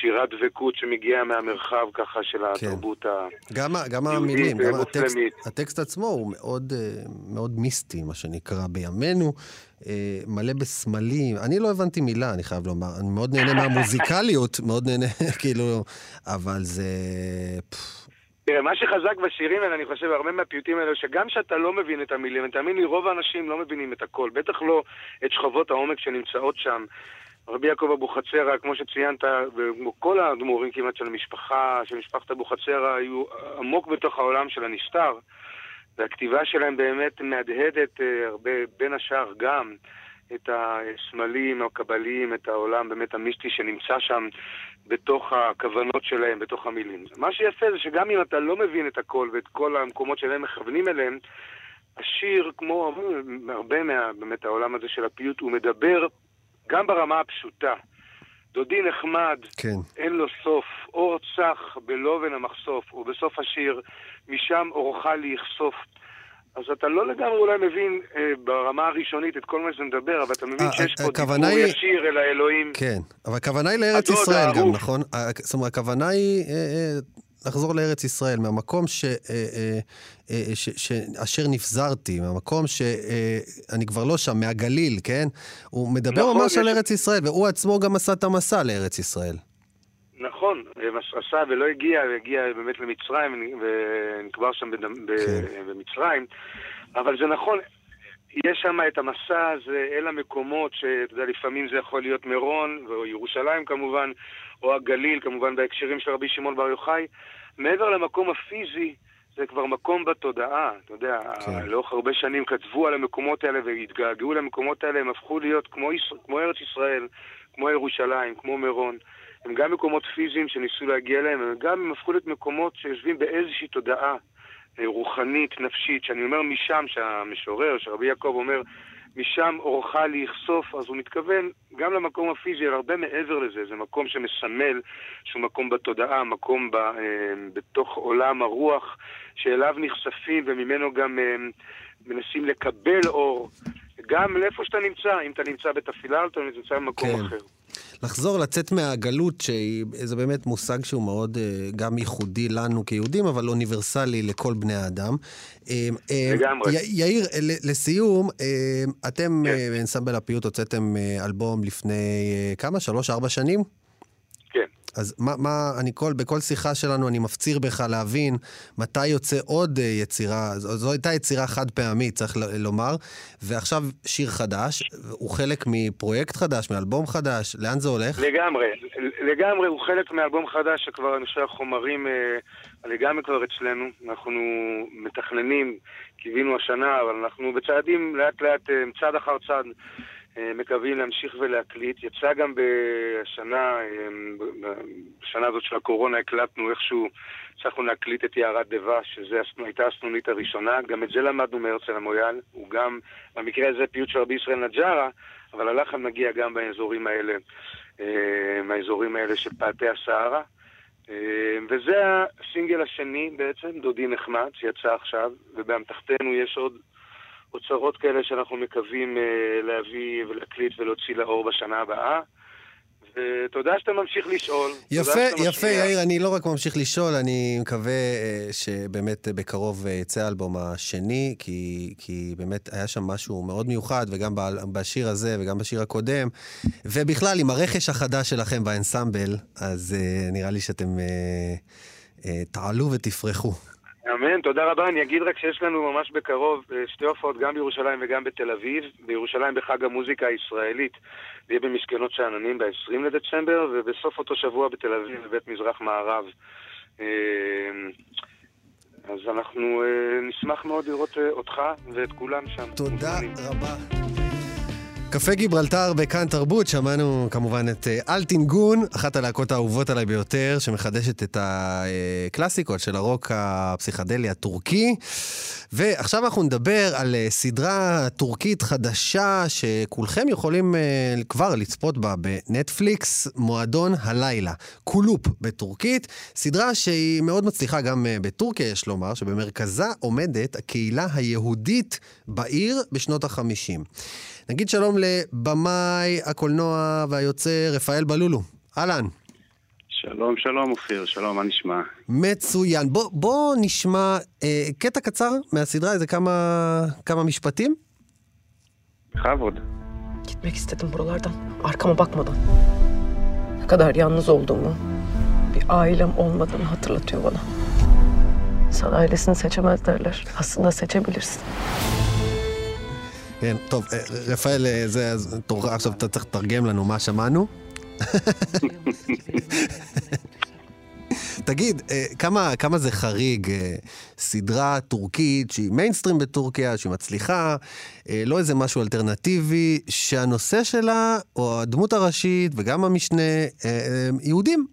שירת דבקות שמגיעה מהמרחב ככה של כן. התרבות כן. גם, גם המילים, גם הטקסט, הטקסט עצמו הוא מאוד, אה, מאוד מיסטי, מה שנקרא, בימינו. אה, מלא בסמלים. אני לא הבנתי מילה, אני חייב לומר. אני מאוד נהנה מהמוזיקליות, מאוד נהנה, כאילו, אבל זה... תראה, מה שחזק בשירים האלה, אני חושב, הרבה מהפיוטים האלה, שגם כשאתה לא מבין את המילים, תאמין לי, רוב האנשים לא מבינים את הכל, בטח לא את שכבות העומק שנמצאות שם. רבי יעקב אבוחצירא, כמו שציינת, וכמו כל האדמו"רים כמעט של המשפחה, של משפחת אבוחצירא, היו עמוק בתוך העולם של הנסתר, והכתיבה שלהם באמת מהדהדת אה, הרבה, בין השאר גם את הסמלים הקבליים, את העולם באמת המיסטי שנמצא שם בתוך הכוונות שלהם, בתוך המילים. מה שיפה זה שגם אם אתה לא מבין את הכל ואת כל המקומות שלהם מכוונים אליהם, השיר, כמו הרבה מה, באמת העולם הזה של הפיוט, הוא מדבר גם ברמה הפשוטה. דודי נחמד, כן. אין לו סוף, אור צח בלובן המחשוף, ובסוף השיר, משם אורך לי יחשוף. אז אתה לא לגמרי אולי מבין אה, ברמה הראשונית את כל מה שזה מדבר, אבל אתה מבין 아, אה, שיש פה דיבור היא... ישיר אל האלוהים. כן, אבל הכוונה היא לארץ ישראל גם, נכון? זאת אומרת, הכוונה היא אה, אה, לחזור לארץ ישראל, מהמקום ש, אה, אה, אה, ש, ש, אשר נפזרתי, מהמקום שאני כבר לא שם, מהגליל, כן? הוא מדבר נכון, ממש יש... על ארץ ישראל, והוא עצמו גם עשה את המסע לארץ ישראל. נכון, עשה ולא הגיע, הגיע באמת למצרים ונקבר שם כן. במצרים, אבל זה נכון, יש שם את המסע הזה אל המקומות, שאתה יודע, לפעמים זה יכול להיות מירון, או ירושלים כמובן, או הגליל, כמובן בהקשרים של רבי שמעון בר יוחאי. מעבר למקום הפיזי, זה כבר מקום בתודעה, אתה יודע, כן. לאורך הרבה שנים כתבו על המקומות האלה והתגעגעו למקומות האלה, הם הפכו להיות כמו, כמו ארץ ישראל, כמו ירושלים, כמו מירון. הם גם מקומות פיזיים שניסו להגיע אליהם, הם גם הם הפכו להיות מקומות שיושבים באיזושהי תודעה רוחנית, נפשית, שאני אומר משם, שהמשורר, שרבי יעקב אומר, משם אורך לי יכסוף, אז הוא מתכוון גם למקום הפיזי, אבל הרבה מעבר לזה, זה מקום שמסמל שהוא מקום בתודעה, מקום ב, אה, בתוך עולם הרוח, שאליו נחשפים וממנו גם אה, מנסים לקבל אור, גם לאיפה שאתה נמצא, אם אתה נמצא בתפילה או אתה נמצא במקום כן. אחר. לחזור, לצאת מהגלות, שזה באמת מושג שהוא מאוד אה, גם ייחודי לנו כיהודים, אבל אוניברסלי לכל בני האדם. אה, אה, לגמרי. יאיר, לסיום, אתם באנסמבל הפיוט הוצאתם אלבום לפני כמה? שלוש-ארבע שנים? אז מה, מה, אני כל, בכל שיחה שלנו אני מפציר בך להבין מתי יוצא עוד אה, יצירה, זו, זו הייתה יצירה חד פעמית, צריך לומר, ועכשיו שיר חדש, הוא חלק מפרויקט חדש, מאלבום חדש, לאן זה הולך? לגמרי, לגמרי, הוא חלק מאלבום חדש שכבר, אני חושב, החומרים אה, לגמרי כבר אצלנו. אנחנו מתכננים, קיווינו השנה, אבל אנחנו בצעדים לאט לאט, אה, צעד אחר צעד, מקווים להמשיך ולהקליט. יצא גם בשנה, בשנה הזאת של הקורונה הקלטנו איכשהו, הצלחנו להקליט את יערת דבש, שזו הייתה הסנונית הראשונה. גם את זה למדנו מהרצל המויאל. הוא גם, במקרה הזה פיוט של רבי ישראל נג'ארה, אבל הלחם מגיע גם באזורים האלה, מהאזורים האלה של פאתי הסהרה. אה, וזה הסינגל השני בעצם, דודי נחמד, שיצא עכשיו, ובאמתחתנו יש עוד אוצרות כאלה שאנחנו מקווים אה, להביא ולהקליט ולהוציא לאור בשנה הבאה. ותודה שאתה ממשיך לשאול. יפה, יפה, יאיר, אני לא רק ממשיך לשאול, אני מקווה אה, שבאמת בקרוב יצא האלבום השני, כי, כי באמת היה שם משהו מאוד מיוחד, וגם בשיר הזה וגם בשיר הקודם, ובכלל, עם הרכש החדש שלכם באנסמבל, אז נראה לי שאתם תעלו ותפרחו. אמן, תודה רבה. אני אגיד רק שיש לנו ממש בקרוב שתי הופעות גם בירושלים וגם בתל אביב. בירושלים בחג המוזיקה הישראלית. זה יהיה במשכנות שאננים ב-20 לדצמבר, ובסוף אותו שבוע בתל אביב, בבית מזרח מערב. אה, אז אנחנו אה, נשמח מאוד לראות אה, אותך ואת כולם שם. תודה רבה. קפה גיברלטר בכאן תרבות, שמענו כמובן את אה, אלטינגון, אחת הלהקות האהובות עליי ביותר, שמחדשת את הקלאסיקות של הרוק הפסיכדלי הטורקי. ועכשיו אנחנו נדבר על אה, סדרה טורקית חדשה, שכולכם יכולים אה, כבר לצפות בה בנטפליקס, מועדון הלילה. Kulüp בטורקית, סדרה שהיא מאוד מצליחה גם בטורקיה, יש לומר, שבמרכזה עומדת הקהילה היהודית בעיר בשנות החמישים. נגיד שלום לבמאי הקולנוע והיוצר רפאל בלולו. אהלן. שלום, שלום אופיר, שלום, מה נשמע? מצוין. בוא, בוא נשמע אה, קטע קצר מהסדרה, איזה כמה, כמה משפטים. בכבוד. Gitmek istedim buralardan, arkama bakmadan. Ne kadar yalnız olduğumu, bir ailem olmadığını hatırlatıyor bana. İnsan ailesini seçemez derler. Aslında seçebilirsin. כן, טוב, אה, רפאל, אה, זה תורך עכשיו, אתה צריך לתרגם לנו מה שמענו. תגיד, אה, כמה, כמה זה חריג, סדרה טורקית שהיא מיינסטרים בטורקיה, שהיא מצליחה, לא איזה משהו אלטרנטיבי, שהנושא שלה, או הדמות הראשית וגם המשנה, יהודים.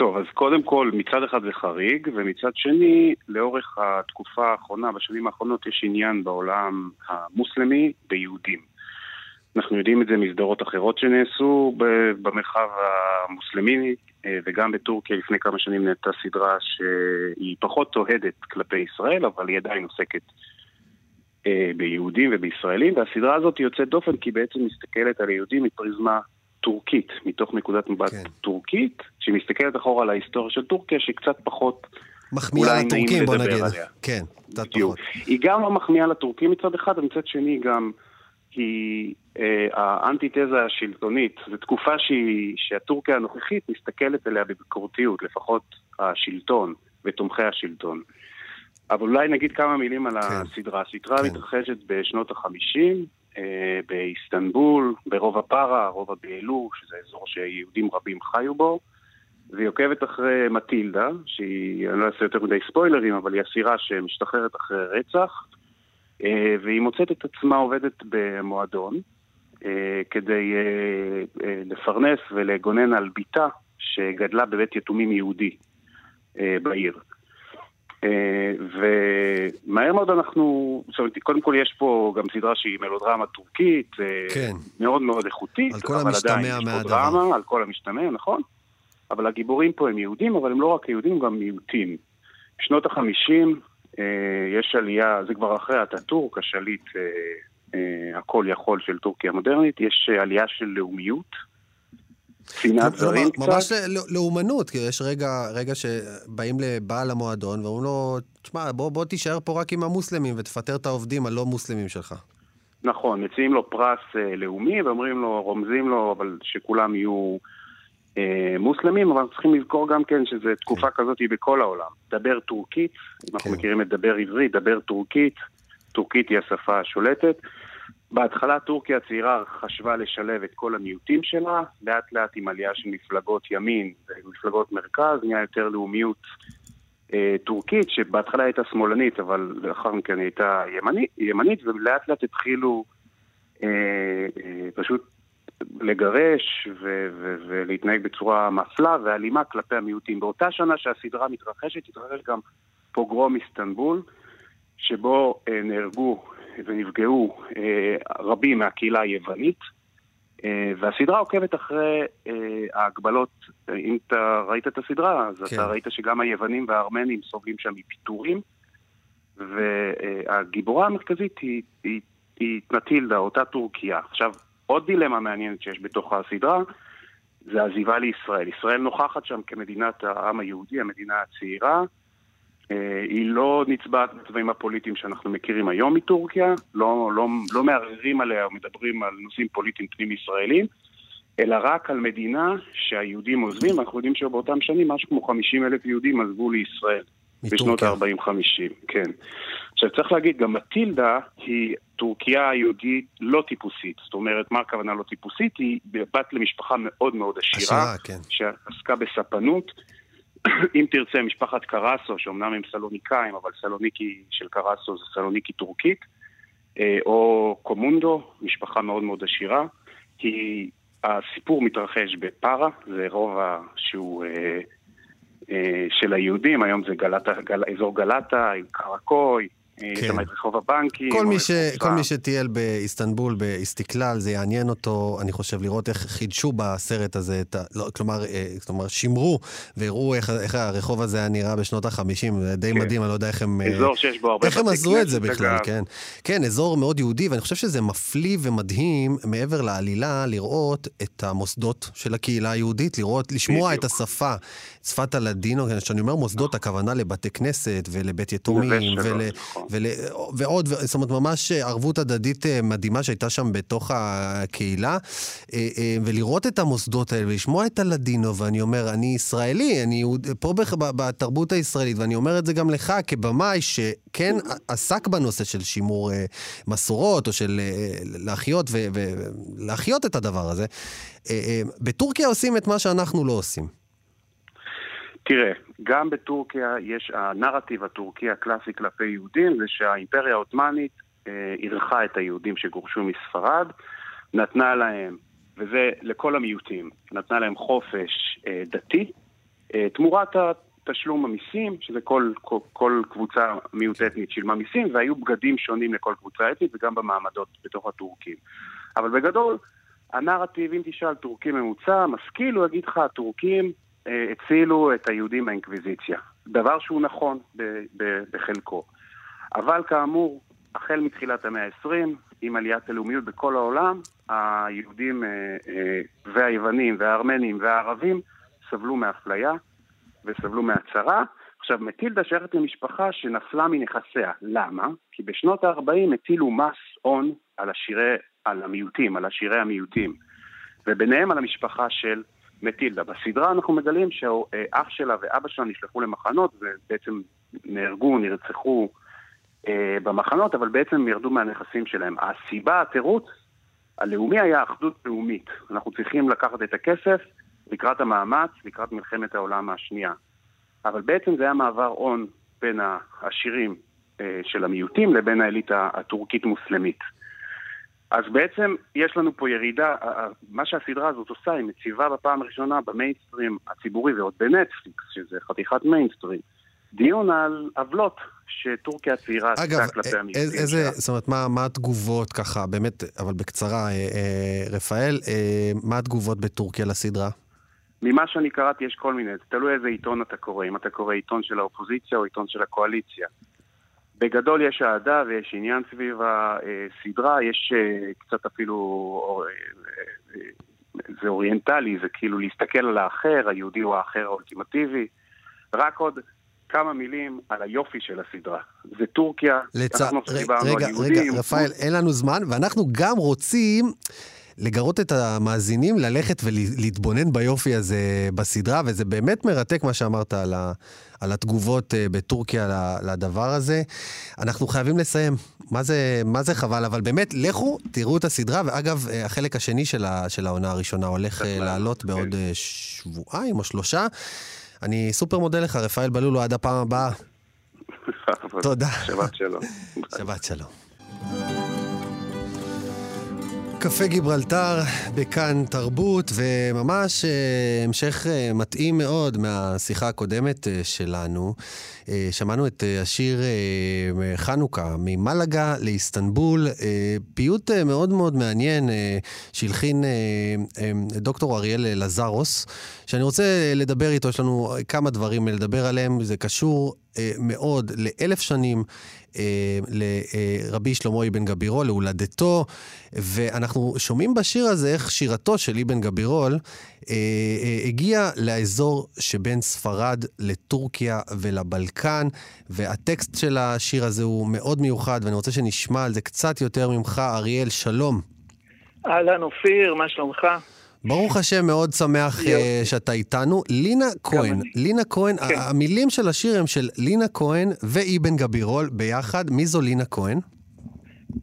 טוב, אז קודם כל, מצד אחד זה חריג, ומצד שני, לאורך התקופה האחרונה, בשנים האחרונות, יש עניין בעולם המוסלמי ביהודים. אנחנו יודעים את זה מסדרות אחרות שנעשו במרחב המוסלמי, אה, וגם בטורקיה לפני כמה שנים נהייתה סדרה שהיא פחות אוהדת כלפי ישראל, אבל היא עדיין עוסקת אה, ביהודים ובישראלים, והסדרה הזאת יוצאת דופן כי היא בעצם מסתכלת על יהודים מפריזמה טורקית, מתוך נקודת מבט כן. טורקית, שמסתכלת אחורה על ההיסטוריה של טורקיה, שהיא קצת פחות... מחמיאה לטורקים, בוא נגיד. עליה. כן, קצת פחות. היא גם לא מחמיאה לטורקים מצד אחד, ומצד שני גם היא אה, האנטיתזה השלטונית. זו תקופה שהיא, שהטורקיה הנוכחית מסתכלת עליה בביקורתיות, לפחות השלטון ותומכי השלטון. אבל אולי נגיד כמה מילים על כן. הסדרה. הסדרה כן. מתרחשת בשנות החמישים, באיסטנבול, ברובע פארה, רובע ביאלו, שזה אזור שיהודים רבים חיו בו, והיא עוקבת אחרי מטילדה, שהיא, אני לא אעשה יותר מדי ספוילרים, אבל היא אסירה שמשתחררת אחרי רצח, אה, והיא מוצאת את עצמה עובדת במועדון, אה, כדי לפרנס ולגונן על בתה שגדלה בבית יתומים יהודי בעיר. אה, ומהר מאוד אנחנו, זאת אומרת, קודם כל יש פה גם סדרה שהיא מלודרמה טורקית, אה, כן. מאוד מאוד איכותית, על כל המשתמע מהדבר. על כל המשתמע, נכון. אבל הגיבורים פה הם יהודים, אבל הם לא רק יהודים, הם גם מיעוטים. בשנות החמישים אה, יש עלייה, זה כבר אחרי אטאטורק, השליט הכל יכול של טורקיה המודרנית, יש עלייה של לאומיות. שנאת זרים קצת. ממש לאומנות, כי יש רגע, רגע שבאים לבעל המועדון ואומרים לו, תשמע, בוא, בוא תישאר פה רק עם המוסלמים ותפטר את העובדים הלא מוסלמים שלך. נכון, מציעים לו פרס אה, לאומי ואומרים לו, רומזים לו, אבל שכולם יהיו אה, מוסלמים, אבל צריכים לזכור גם כן שזו תקופה כן. כזאת בכל העולם. דבר טורקית, כן. אנחנו מכירים את דבר עברית, דבר טורקית, טורקית היא השפה השולטת. בהתחלה טורקיה הצעירה חשבה לשלב את כל המיעוטים שלה, לאט לאט עם עלייה של מפלגות ימין ומפלגות מרכז, נהיה יותר לאומיות אה, טורקית, שבהתחלה הייתה שמאלנית, אבל לאחר מכן הייתה ימנית, ימנית ולאט לאט התחילו אה, אה, פשוט לגרש ו- ו- ולהתנהג בצורה מפלה ואלימה כלפי המיעוטים. באותה שנה שהסדרה מתרחשת, התרחש גם פוגרום איסטנבול, שבו אה, נהרגו ונפגעו אה, רבים מהקהילה היוונית, אה, והסדרה עוקבת אחרי אה, ההגבלות, אם אתה ראית את הסדרה, אז כן. אתה ראית שגם היוונים והארמנים סובלים שם מפיטורים, והגיבורה המרכזית היא, היא, היא נטילדה, אותה טורקיה. עכשיו, עוד דילמה מעניינת שיש בתוך הסדרה, זה עזיבה לישראל. ישראל נוכחת שם כמדינת העם היהודי, המדינה הצעירה, היא לא נצבעת בצבעים הפוליטיים שאנחנו מכירים היום מטורקיה, לא, לא, לא מערערים עליה או מדברים על נושאים פוליטיים פנים-ישראלים, אלא רק על מדינה שהיהודים עוזבים, אנחנו יודעים שבאותם שנים משהו כמו 50 אלף יהודים עזבו לישראל. בשנות ה-40-50, כן. עכשיו צריך להגיד, גם מטילדה היא טורקיה יהודית לא טיפוסית. זאת אומרת, מה הכוונה לא טיפוסית? היא בת למשפחה מאוד מאוד עשירה, עשירה כן. שעסקה בספנות. אם תרצה, משפחת קרסו, שאומנם הם סלוניקאים, אבל סלוניקי של קרסו זה סלוניקי טורקית, אה, או קומונדו, משפחה מאוד מאוד עשירה. היא, הסיפור מתרחש בפארה, זה רובע שהוא אה, אה, של היהודים, היום זה גלטה, גל, אזור גלטה, עם קרקוי, כן. את רחוב הבנקים. כל מי, ש... כל מי שטייל באיסטנבול, באיסטיקלל, זה יעניין אותו, אני חושב, לראות איך חידשו בסרט הזה, את ה... לא, כלומר, אה, כלומר, שימרו והראו איך, איך הרחוב הזה היה נראה בשנות ה-50, זה די כן. מדהים, אני לא יודע איך הם... אה, אזור שיש בו הרבה איך הם עזרו את זה בכלל, כן. כן, אזור מאוד יהודי, ואני חושב שזה מפליא ומדהים, מעבר לעלילה, לראות את המוסדות של הקהילה היהודית, לראות, לשמוע בדיוק. את השפה, שפת הלדינו, כשאני אומר מוסדות, הכוונה לבתי כנסת ולבית יתומים, ול... ול... ועוד, זאת אומרת, ממש ערבות הדדית אה, מדהימה שהייתה שם בתוך הקהילה, אה, אה, ולראות את המוסדות האלה ולשמוע את הלדינו, ואני אומר, אני ישראלי, אני פה בתרבות הישראלית, ואני אומר את זה גם לך כבמאי, שכן עסק בנושא של שימור מסורות, או של להחיות, ולהחיות את הדבר הזה. בטורקיה עושים את מה שאנחנו לא עושים. תראה, גם בטורקיה יש, הנרטיב הטורקי הקלאסי כלפי יהודים זה שהאימפריה העות'מאנית אה, אירחה את היהודים שגורשו מספרד, נתנה להם, וזה לכל המיעוטים, נתנה להם חופש אה, דתי, אה, תמורת תשלום המיסים, שזה כל, כל, כל קבוצה מיעוט אתנית שילמה מיסים, והיו בגדים שונים לכל קבוצה אתנית וגם במעמדות בתוך הטורקים. אבל בגדול, הנרטיב, אם תשאל טורקי ממוצע, משכיל, הוא יגיד לך, הטורקים הצילו את היהודים מהאינקוויזיציה. דבר שהוא נכון בחלקו. אבל כאמור, החל מתחילת המאה ה-20, עם עליית הלאומיות בכל העולם, היהודים אה, אה, והיוונים והארמנים והערבים סבלו מאפליה וסבלו מהצהרה. עכשיו, מטילדה שייכת למשפחה שנפלה מנכסיה. למה? כי בשנות ה-40 הטילו מס הון על, השירי, על המיעוטים, על עשירי המיעוטים, וביניהם על המשפחה של מטילדה. בסדרה אנחנו מגלים שאח שלה ואבא שלה נשלחו למחנות ובעצם נהרגו, נרצחו אה, במחנות, אבל בעצם ירדו מהנכסים שלהם. הסיבה, התירוץ, הלאומי היה אחדות לאומית. אנחנו צריכים לקחת את הכסף לקראת המאמץ, לקראת מלחמת העולם השנייה. אבל בעצם זה היה מעבר הון בין העשירים אה, של המיעוטים לבין האליטה הטורקית-מוסלמית. אז בעצם יש לנו פה ירידה, מה שהסדרה הזאת עושה, היא מציבה בפעם הראשונה במיינסטרים הציבורי ועוד בנטפליקס, שזה חתיכת מיינסטרים, דיון על עוולות שטורקיה הצעירה עשתה כלפי המיעוטים שלה. אגב, זאת אומרת, מה, מה התגובות ככה, באמת, אבל בקצרה, אה, אה, רפאל, אה, מה התגובות בטורקיה לסדרה? ממה שאני קראתי יש כל מיני, זה תלוי איזה עיתון אתה קורא, אם אתה קורא עיתון של האופוזיציה או עיתון של הקואליציה. בגדול יש אהדה ויש עניין סביב הסדרה, יש אה, קצת אפילו, אה, אה, זה אוריינטלי, זה כאילו להסתכל על האחר, היהודי הוא האחר האולטימטיבי. רק עוד כמה מילים על היופי של הסדרה. זה טורקיה, לצ... אנחנו רגע, רגע, רגע, רפאל, אין לנו זמן, ואנחנו גם רוצים... לגרות את המאזינים ללכת ולהתבונן ביופי הזה בסדרה, וזה באמת מרתק מה שאמרת על, ה, על התגובות אה, בטורקיה לדבר הזה. אנחנו חייבים לסיים. מה זה, מה זה חבל, אבל באמת, לכו, תראו את הסדרה, ואגב, אה, החלק השני של, ה, של העונה הראשונה הולך אה, לעלות בעוד שבועיים או שלושה. אני סופר מודה לך, רפאל בלולו, עד הפעם הבאה. תודה. שבת שלום. שבת שלום. קפה גיברלטר בכאן תרבות, וממש אה, המשך אה, מתאים מאוד מהשיחה הקודמת אה, שלנו. שמענו את השיר חנוכה, ממלגה לאיסטנבול, פיוט מאוד מאוד מעניין שהלחין דוקטור אריאל לזרוס, שאני רוצה לדבר איתו, יש לנו כמה דברים לדבר עליהם, זה קשור מאוד לאלף שנים לרבי שלמה אבן גבירול, להולדתו, ואנחנו שומעים בשיר הזה איך שירתו של אבן גבירול אה, אה, הגיעה לאזור שבין ספרד לטורקיה ולבלקן, והטקסט של השיר הזה הוא מאוד מיוחד, ואני רוצה שנשמע על זה קצת יותר ממך. אריאל, שלום. אהלן, אופיר, מה שלומך? ברוך השם, מאוד שמח uh, שאתה איתנו. לינה כהן, לינה כהן, כן. המילים של השיר הם של לינה כהן ואיבן גבירול ביחד. מי זו לינה כהן?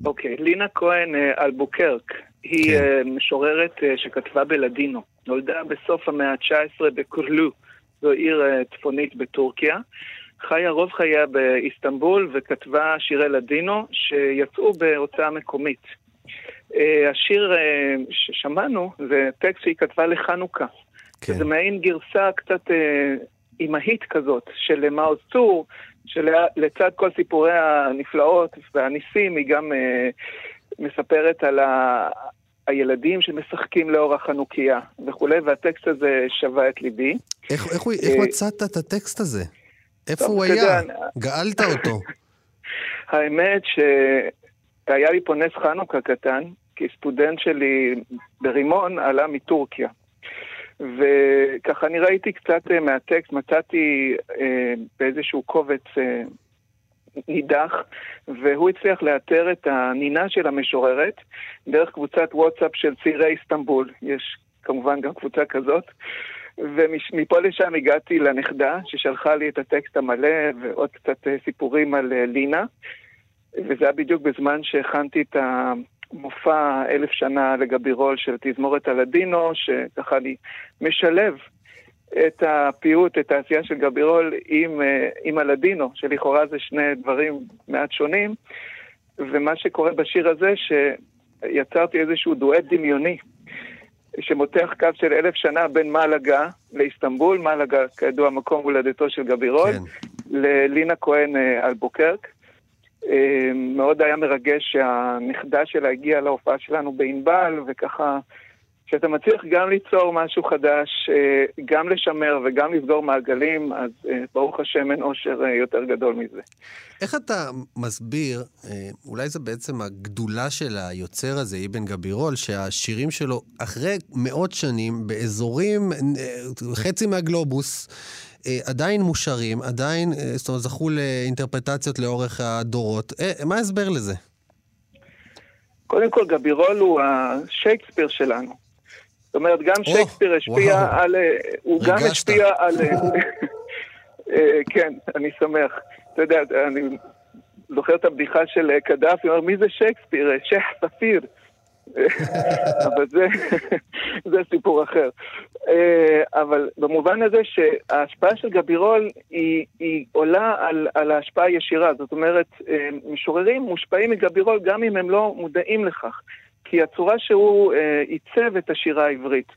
אוקיי, okay, לינה כהן uh, אלבוקרק. היא כן. uh, משוררת uh, שכתבה בלדינו. נולדה בסוף המאה ה-19 בקורלו, זו עיר uh, צפונית בטורקיה. חיה רוב חייה באיסטנבול וכתבה שירי לדינו שיצאו בהוצאה מקומית. אה, השיר אה, ששמענו זה טקסט שהיא כתבה לחנוכה. כן. זה מעין גרסה קצת אה, אימהית כזאת של מעוז צור, שלצד כל סיפורי הנפלאות והניסים היא גם מספרת על ה... הילדים שמשחקים לאור החנוכיה וכולי, והטקסט הזה שווה את ליבי. איך, איך, איך מצאת את הטקסט הזה? איפה הוא היה? גאלת אותו. האמת ש... והיה לי פה נס חנוכה קטן, כי סטודנט שלי ברימון עלה מטורקיה. וככה אני ראיתי קצת אה, מהטקסט, מצאתי אה, באיזשהו קובץ אה, נידח, והוא הצליח לאתר את הנינה של המשוררת דרך קבוצת וואטסאפ של צעירי איסטנבול. יש כמובן גם קבוצה כזאת. ומפה לשם הגעתי לנכדה, ששלחה לי את הטקסט המלא ועוד קצת אה, סיפורים על אה, לינה. וזה היה בדיוק בזמן שהכנתי את המופע אלף שנה לגבירול של תזמורת הלדינו, שככה אני משלב את הפיוט, את העשייה של גבירול עם, אה, עם הלדינו, שלכאורה זה שני דברים מעט שונים, ומה שקורה בשיר הזה, שיצרתי איזשהו דואט דמיוני, שמותח קו של אלף שנה בין מלגה לאיסטנבול, מלגה כידוע מקום הולדתו של גבירול, כן. ללינה כהן אה, אלבוקרק. אה, מאוד היה מרגש שהנכדה שלה הגיעה להופעה שלנו בענבל, וככה, כשאתה מצליח גם ליצור משהו חדש, אה, גם לשמר וגם לסגור מעגלים, אז אה, ברוך השם אין אושר יותר גדול מזה. איך אתה מסביר, אולי זה בעצם הגדולה של היוצר הזה, אבן גבירול, שהשירים שלו, אחרי מאות שנים, באזורים, חצי מהגלובוס, אה, עדיין מושרים, עדיין, אה, זאת אומרת, זכו לאינטרפטציות לאורך הדורות. אה, מה ההסבר לזה? קודם כל, גבירול הוא השייקספיר שלנו. זאת אומרת, גם שייקספיר השפיע. על... הוא ריגשת. גם השפיע על... כן, אני שמח. אתה יודע, אני זוכר את הבדיחה של קדאפי, הוא אומר, מי זה שייקספיר? שייח ספיר. אבל זה, זה סיפור אחר. אה, אבל במובן הזה שההשפעה של גבירול היא, היא עולה על, על ההשפעה הישירה. זאת אומרת, אה, משוררים מושפעים מגבירול גם אם הם לא מודעים לכך. כי הצורה שהוא אה, עיצב את השירה העברית,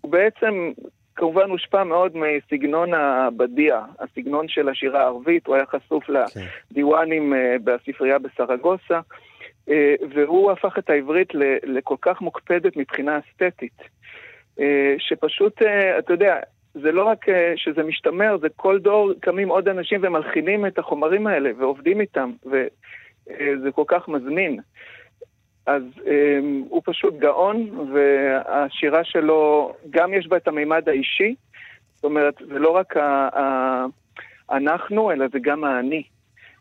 הוא בעצם כמובן הושפע מאוד מסגנון הבדיע, הסגנון של השירה הערבית, הוא היה חשוף כן. לדיוואנים בספרייה בסרגוסה. אה, והוא הפך את העברית לכל כך מוקפדת מבחינה אסתטית, אה, שפשוט, אה, אתה יודע, זה לא רק שזה משתמר, זה כל דור קמים עוד אנשים ומלחינים את החומרים האלה ועובדים איתם, וזה כל כך מזמין. אז הוא פשוט גאון, והשירה שלו, גם יש בה את המימד האישי, זאת אומרת, זה לא רק ה- אנחנו, אלא זה גם האני.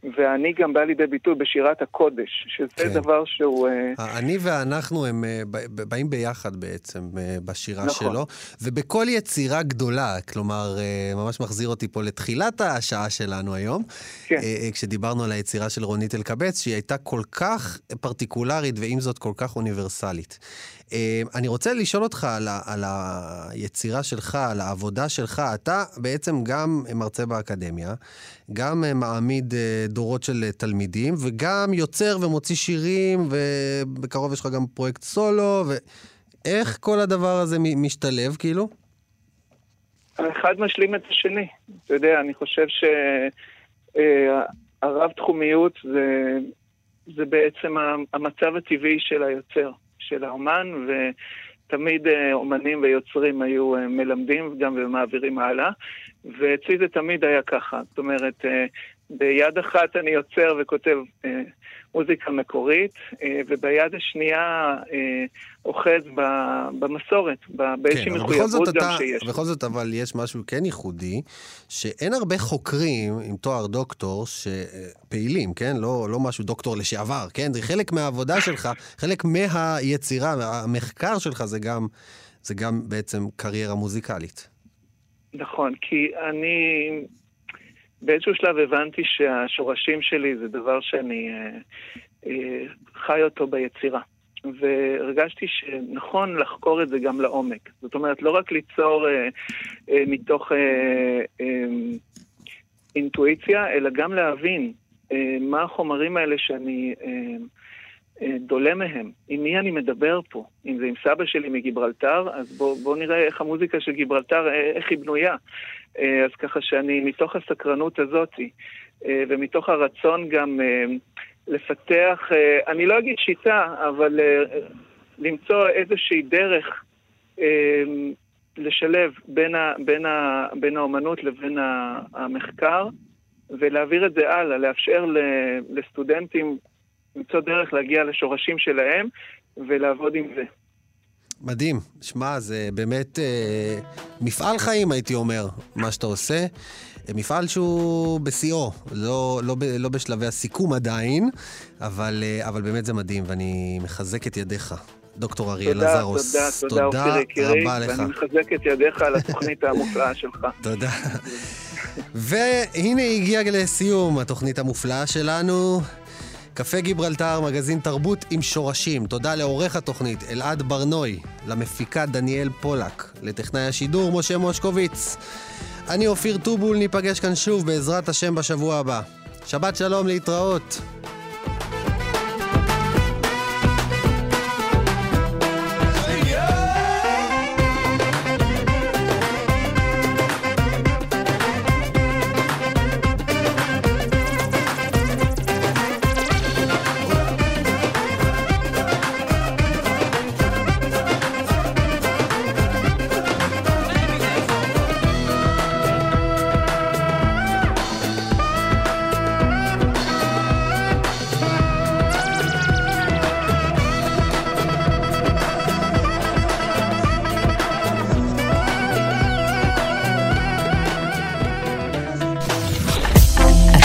והאני גם בא לידי ביטוי בשירת הקודש, שזה כן. דבר שהוא... אה, האני ואנחנו הם אה, באים ביחד בעצם אה, בשירה נכון. שלו, ובכל יצירה גדולה, כלומר, ממש מחזיר אותי פה לתחילת השעה שלנו היום, כן. כשדיברנו על היצירה של רונית אלקבץ, שהיא הייתה כל כך פרטיקולרית ועם זאת כל כך אוניברסלית. אני רוצה לשאול אותך על, ה- על היצירה שלך, על העבודה שלך. אתה בעצם גם מרצה באקדמיה, גם אה, מעמיד אה, דורות של אה, תלמידים, וגם יוצר ומוציא שירים, ובקרוב יש לך גם פרויקט סולו, ואיך כל הדבר הזה משתלב, כאילו? האחד משלים את השני. אתה יודע, אני חושב שהרב-תחומיות זה, זה בעצם המצב הטבעי של היוצר, של האומן, ותמיד אה, אומנים ויוצרים היו אה, מלמדים גם ומעבירים הלאה, ואצלי זה תמיד היה ככה. זאת אומרת, אה, ביד אחת אני יוצר וכותב אה, מוזיקה מקורית, אה, וביד השנייה אה, אוחז ב- במסורת, ב- באיזושהי כן, מחויבות גם אתה, שיש. בכל זאת אבל יש משהו כן ייחודי, שאין הרבה חוקרים עם תואר דוקטור שפעילים, כן? לא, לא משהו דוקטור לשעבר, כן? זה חלק מהעבודה שלך, חלק מהיצירה, המחקר שלך זה גם, זה גם בעצם קריירה מוזיקלית. נכון, כי אני באיזשהו שלב הבנתי שהשורשים שלי זה דבר שאני אה, אה, חי אותו ביצירה. והרגשתי שנכון לחקור את זה גם לעומק. זאת אומרת, לא רק ליצור אה, אה, מתוך אה, אה, אינטואיציה, אלא גם להבין אה, מה החומרים האלה שאני אה, דולה מהם. עם מי אני מדבר פה? אם זה עם סבא שלי מגיברלטר, אז בואו בוא נראה איך המוזיקה של גיברלטר, אה, איך היא בנויה. אה, אז ככה שאני, מתוך הסקרנות הזאת, אה, ומתוך הרצון גם אה, לפתח, אה, אני לא אגיד שיטה, אבל אה, למצוא איזושהי דרך אה, לשלב בין, ה, בין, ה, בין האומנות לבין המחקר, ולהעביר את זה הלאה, לאפשר לסטודנטים למצוא דרך להגיע לשורשים שלהם ולעבוד עם זה. מדהים. שמע, זה באמת אה, מפעל חיים, הייתי אומר, מה שאתה עושה. מפעל שהוא בשיאו, לא, לא, לא בשלבי הסיכום עדיין, אבל, אה, אבל באמת זה מדהים, ואני מחזק את ידיך. דוקטור אריאל תודה, עזרוס. תודה, תודה, אופיר יקירי, רבה לך. ואני מחזק את ידיך על התוכנית המופלאה שלך. תודה. והנה הגיע לסיום התוכנית המופלאה שלנו. קפה גיברלטר, מגזין תרבות עם שורשים. תודה לעורך התוכנית אלעד ברנוי, למפיקה דניאל פולק, לטכנאי השידור משה מושקוביץ. אני אופיר טובול, ניפגש כאן שוב בעזרת השם בשבוע הבא. שבת שלום, להתראות.